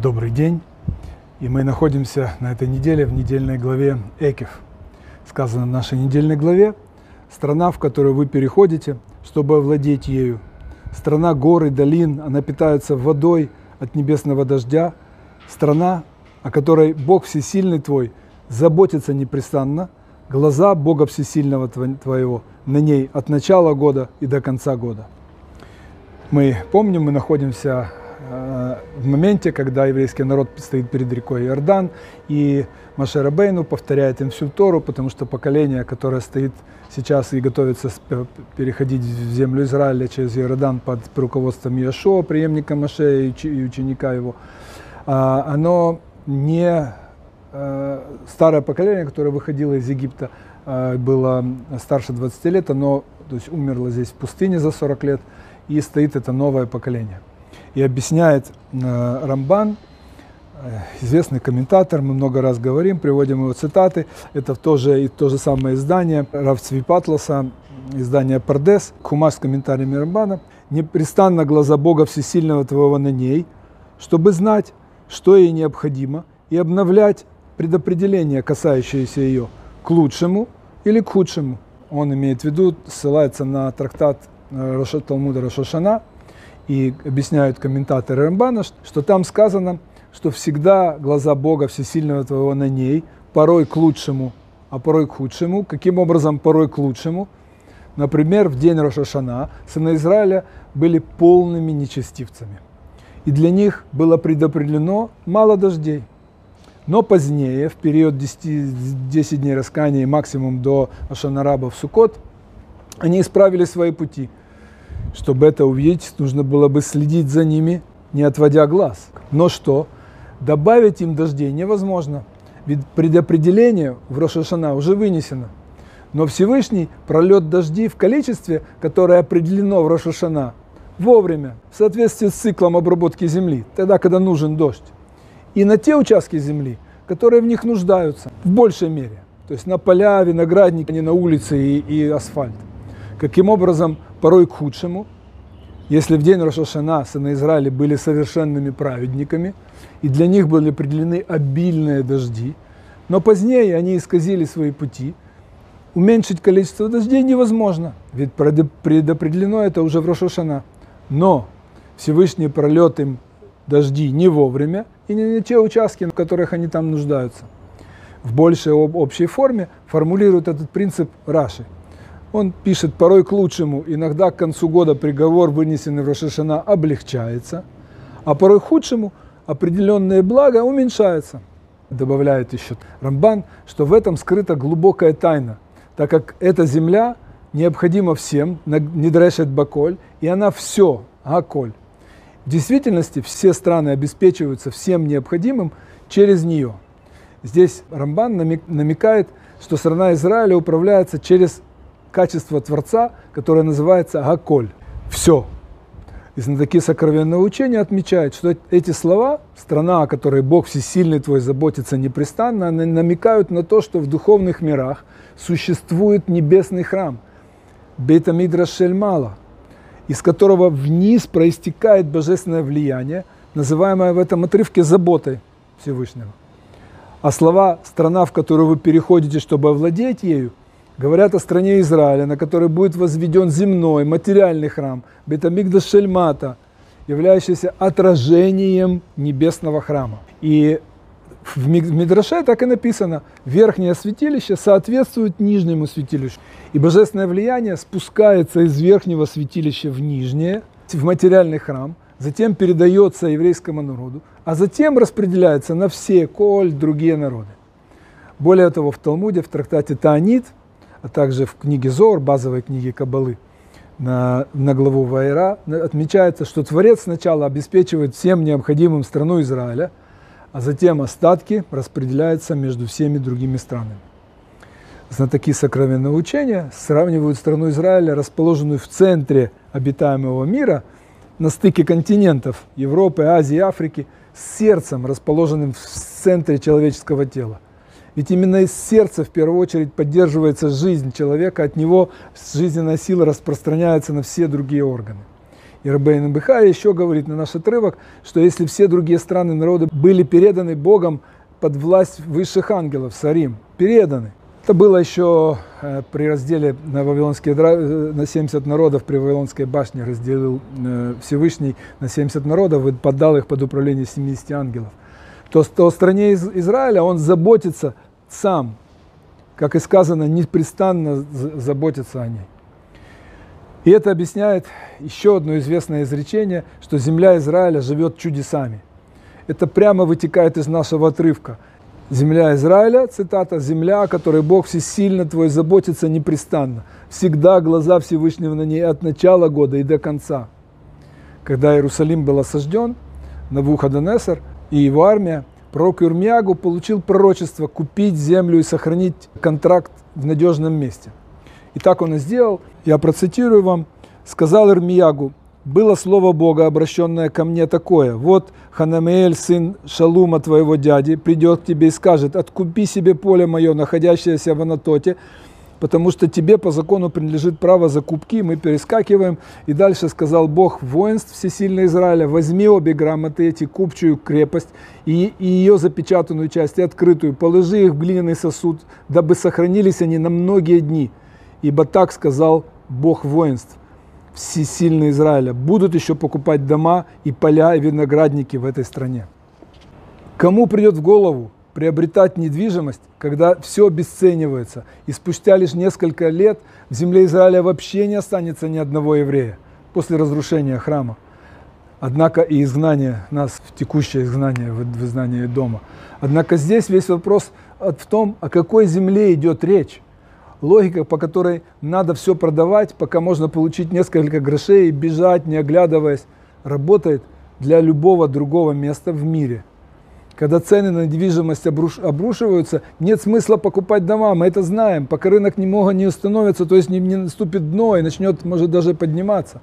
Добрый день. И мы находимся на этой неделе в недельной главе Экев. Сказано в нашей недельной главе, страна, в которую вы переходите, чтобы овладеть ею. Страна гор и долин, она питается водой от небесного дождя. Страна, о которой Бог Всесильный твой заботится непрестанно. Глаза Бога Всесильного твоего на ней от начала года и до конца года. Мы помним, мы находимся в моменте, когда еврейский народ стоит перед рекой Иордан, и Машера Бейну повторяет им всю Тору, потому что поколение, которое стоит сейчас и готовится переходить в землю Израиля через Иордан под руководством Иошуа, преемника Маше и ученика его, а, оно не э, старое поколение, которое выходило из Египта, э, было старше 20 лет, оно то есть, умерло здесь в пустыне за 40 лет, и стоит это новое поколение и объясняет э, Рамбан, э, известный комментатор, мы много раз говорим, приводим его цитаты. Это тоже, и то же самое издание Равцви Патласа, издание Пардес, Хумаш с комментариями Рамбана. «Непрестанно глаза Бога Всесильного твоего на ней, чтобы знать, что ей необходимо, и обновлять предопределения, касающиеся ее, к лучшему или к худшему». Он имеет в виду, ссылается на трактат э, Талмуда Рошашана, и объясняют комментаторы Рамбана, что там сказано, что всегда глаза Бога Всесильного твоего на ней, порой к лучшему, а порой к худшему. Каким образом порой к лучшему? Например, в день Рошашана сыны Израиля были полными нечестивцами. И для них было предопределено мало дождей. Но позднее, в период 10, 10 дней раскаяния, максимум до Ашанараба в Сукот, они исправили свои пути – чтобы это увидеть, нужно было бы следить за ними, не отводя глаз. Но что? Добавить им дождей невозможно, ведь предопределение в Рошашана уже вынесено. Но Всевышний пролет дождей в количестве, которое определено в Рошашана, вовремя, в соответствии с циклом обработки земли, тогда, когда нужен дождь. И на те участки земли, которые в них нуждаются, в большей мере. То есть на поля, виноградники, а не на улице и, и асфальт. Каким образом порой к худшему. Если в день Рошашана сыны Израиля были совершенными праведниками, и для них были определены обильные дожди, но позднее они исказили свои пути, уменьшить количество дождей невозможно, ведь предопределено это уже в Рошашана. Но Всевышний пролет им дожди не вовремя и не на те участки, в которых они там нуждаются. В большей общей форме формулирует этот принцип Раши – он пишет порой к лучшему, иногда к концу года приговор, вынесенный в Рошашана, облегчается, а порой к худшему определенное благо уменьшается. Добавляет еще Рамбан, что в этом скрыта глубокая тайна, так как эта земля необходима всем, не дрешет баколь, и она все, аколь. В действительности все страны обеспечиваются всем необходимым через нее. Здесь Рамбан намекает, что страна Израиля управляется через качество Творца, которое называется Гаколь. Все. И знатоки сокровенного учения отмечают, что эти слова, страна, о которой Бог всесильный твой заботится непрестанно, намекают на то, что в духовных мирах существует небесный храм, Бейтамидра Шельмала, из которого вниз проистекает божественное влияние, называемое в этом отрывке заботой Всевышнего. А слова «страна, в которую вы переходите, чтобы овладеть ею», говорят о стране Израиля, на которой будет возведен земной, материальный храм, Бетамигдаш Шельмата, являющийся отражением небесного храма. И в Мидраше так и написано, верхнее святилище соответствует нижнему святилищу. И божественное влияние спускается из верхнего святилища в нижнее, в материальный храм, затем передается еврейскому народу, а затем распределяется на все, коль, другие народы. Более того, в Талмуде, в трактате Таанит, а также в книге Зор, базовой книге Кабалы, на, на главу Вайра, отмечается, что Творец сначала обеспечивает всем необходимым страну Израиля, а затем остатки распределяются между всеми другими странами. Знатоки сокровенного учения сравнивают страну Израиля, расположенную в центре обитаемого мира, на стыке континентов Европы, Азии, Африки, с сердцем, расположенным в центре человеческого тела. Ведь именно из сердца в первую очередь поддерживается жизнь человека, от него жизненная сила распространяется на все другие органы. И Рабейн Бихая еще говорит на наш отрывок, что если все другие страны народы были переданы Богом под власть высших ангелов, Сарим, переданы. Это было еще э, при разделе на Вавилонские э, на 70 народов при Вавилонской башне разделил э, Всевышний на 70 народов и поддал их под управление 70 ангелов. То, то стране из Израиля он заботится сам, как и сказано, непрестанно заботится о ней. И это объясняет еще одно известное изречение, что земля Израиля живет чудесами. Это прямо вытекает из нашего отрывка. Земля Израиля, цитата, земля, о которой Бог всесильно твой заботится непрестанно. Всегда глаза Всевышнего на ней от начала года и до конца. Когда Иерусалим был осажден, Навуходонесор и его армия, пророк Ирмиягу получил пророчество купить землю и сохранить контракт в надежном месте. И так он и сделал. Я процитирую вам. «Сказал Ирмиягу, было слово Бога, обращенное ко мне такое. Вот Ханамеэль, сын Шалума твоего дяди, придет к тебе и скажет, откупи себе поле мое, находящееся в Анатоте, потому что тебе по закону принадлежит право закупки, мы перескакиваем. И дальше сказал Бог воинств всесильный Израиля, возьми обе грамоты, эти купчую крепость и, и ее запечатанную часть, и открытую, положи их в глиняный сосуд, дабы сохранились они на многие дни ибо так сказал Бог воинств, всесильный Израиля, будут еще покупать дома и поля и виноградники в этой стране. Кому придет в голову приобретать недвижимость, когда все обесценивается, и спустя лишь несколько лет в земле Израиля вообще не останется ни одного еврея после разрушения храма. Однако и изгнание нас в текущее изгнание, в изгнание дома. Однако здесь весь вопрос в том, о какой земле идет речь логика, по которой надо все продавать, пока можно получить несколько грошей и бежать, не оглядываясь, работает для любого другого места в мире. Когда цены на недвижимость обруш, обрушиваются, нет смысла покупать дома, мы это знаем, пока рынок немного не установится, то есть не, не наступит дно и начнет, может, даже подниматься.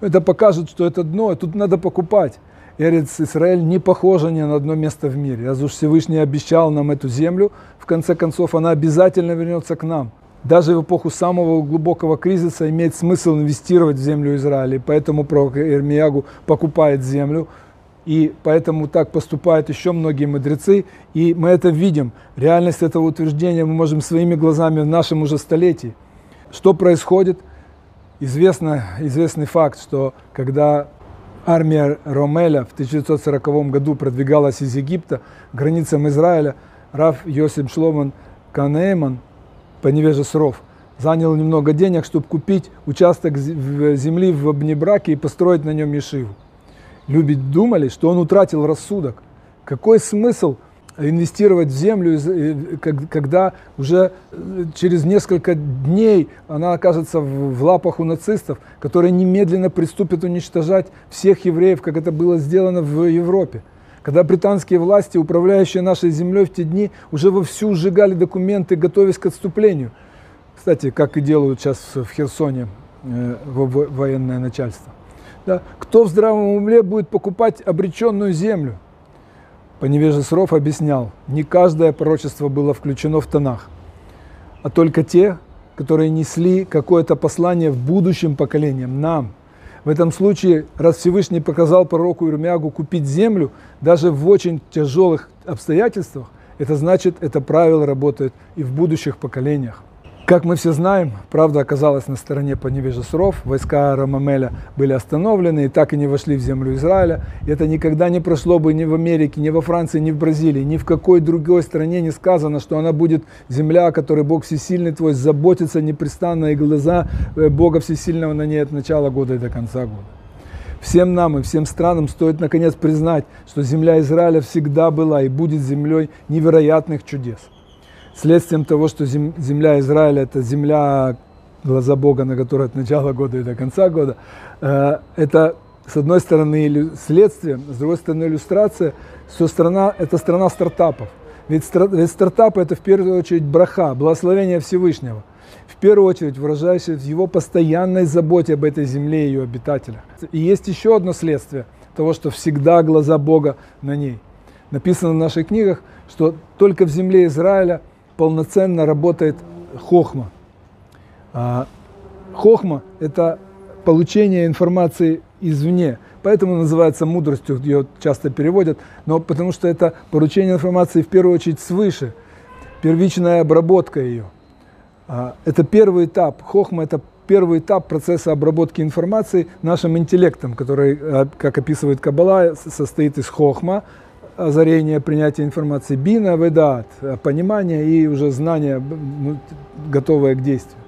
Это покажет, что это дно, и тут надо покупать. Эрец Израиль не похожа ни на одно место в мире. Раз уж Всевышний обещал нам эту землю, в конце концов она обязательно вернется к нам. Даже в эпоху самого глубокого кризиса имеет смысл инвестировать в землю Израиля. И поэтому пророк Ирмиягу покупает землю. И поэтому так поступают еще многие мудрецы. И мы это видим. Реальность этого утверждения мы можем своими глазами в нашем уже столетии. Что происходит? Известно, известный факт, что когда армия Ромеля в 1940 году продвигалась из Египта к границам Израиля, Раф Йосиф Шломан Канейман по невеже Сров занял немного денег, чтобы купить участок земли в Бнебраке и построить на нем Ешиву. Люди думали, что он утратил рассудок. Какой смысл инвестировать в землю, когда уже э, через несколько дней она окажется в лапах у нацистов, которые немедленно приступят уничтожать всех евреев, как это было сделано в Европе. Когда британские власти, управляющие нашей землей в те дни, уже вовсю сжигали документы, готовясь к отступлению. Кстати, как и делают сейчас в Херсоне э, военное начальство. Да? Кто в здравом уме будет покупать обреченную землю? Поневеже Сров объяснял, не каждое пророчество было включено в тонах, а только те, которые несли какое-то послание в будущим поколениям, нам. В этом случае, раз Всевышний показал пророку Ирмягу купить землю, даже в очень тяжелых обстоятельствах, это значит, это правило работает и в будущих поколениях. Как мы все знаем, правда оказалась на стороне Поневежесров, войска Рамамеля были остановлены и так и не вошли в землю Израиля. И это никогда не прошло бы ни в Америке, ни во Франции, ни в Бразилии, ни в какой другой стране не сказано, что она будет земля, которой Бог Всесильный твой заботится непрестанно, и глаза э, Бога Всесильного на ней от начала года и до конца года. Всем нам и всем странам стоит наконец признать, что земля Израиля всегда была и будет землей невероятных чудес следствием того, что земля Израиля – это земля глаза Бога, на которой от начала года и до конца года, э, это, с одной стороны, следствие, с другой стороны, иллюстрация, что страна – это страна стартапов. Ведь, ведь стартапы – это в первую очередь браха, благословение Всевышнего. В первую очередь выражающееся в его постоянной заботе об этой земле и ее обитателях. И есть еще одно следствие того, что всегда глаза Бога на ней. Написано в наших книгах, что только в земле Израиля – полноценно работает хохма. А, хохма – это получения информации извне. Поэтому называется мудростью, ее часто переводят, но потому что это поручение информации в первую очередь свыше, первичная обработка ее. А, это первый этап. Хохма – это первый этап процесса обработки информации нашим интеллектом, который, а, как описывает Каббала, состоит из хохма, озарения, принятия информации, бина, ведат, понимание и уже знание, ну, готовое к действию.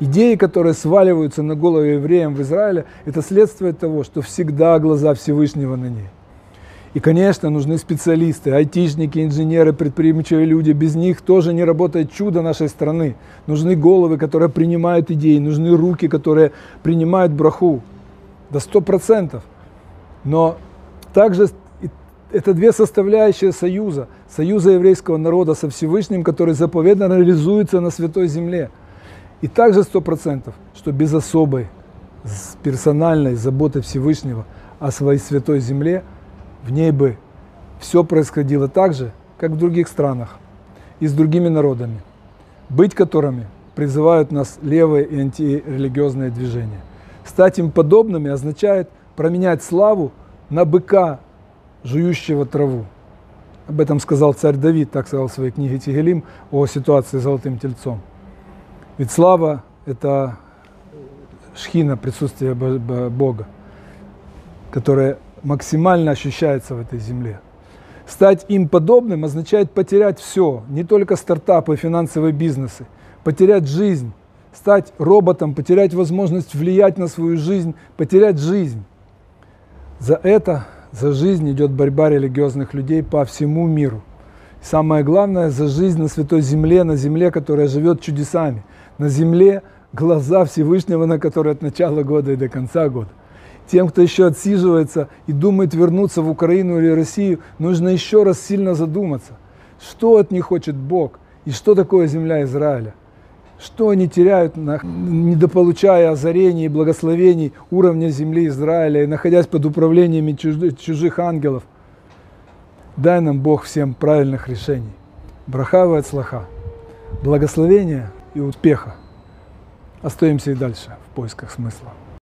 Идеи, которые сваливаются на голову евреям в Израиле, это следствие того, что всегда глаза Всевышнего на ней. И, конечно, нужны специалисты, айтишники, инженеры, предприимчивые люди. Без них тоже не работает чудо нашей страны. Нужны головы, которые принимают идеи, нужны руки, которые принимают браху. До сто процентов. Но также это две составляющие союза. Союза еврейского народа со Всевышним, который заповедно реализуется на Святой Земле. И также сто процентов, что без особой персональной заботы Всевышнего о своей Святой Земле, в ней бы все происходило так же, как в других странах и с другими народами, быть которыми призывают нас левые и антирелигиозные движения. Стать им подобными означает променять славу на быка, жующего траву. Об этом сказал царь Давид, так сказал в своей книге Тигелим о ситуации с золотым тельцом. Ведь слава – это шхина, присутствие Бога, которое максимально ощущается в этой земле. Стать им подобным означает потерять все, не только стартапы, финансовые бизнесы, потерять жизнь, стать роботом, потерять возможность влиять на свою жизнь, потерять жизнь. За это за жизнь идет борьба религиозных людей по всему миру. Самое главное, за жизнь на Святой Земле, на земле, которая живет чудесами. На земле глаза Всевышнего, на которые от начала года и до конца года. Тем, кто еще отсиживается и думает вернуться в Украину или Россию, нужно еще раз сильно задуматься, что от них хочет Бог и что такое земля Израиля что они теряют, недополучая озарений и благословений уровня земли Израиля и находясь под управлениями чужих ангелов. Дай нам Бог всем правильных решений. Брахава от слаха. Благословения и успеха. Остаемся и дальше в поисках смысла.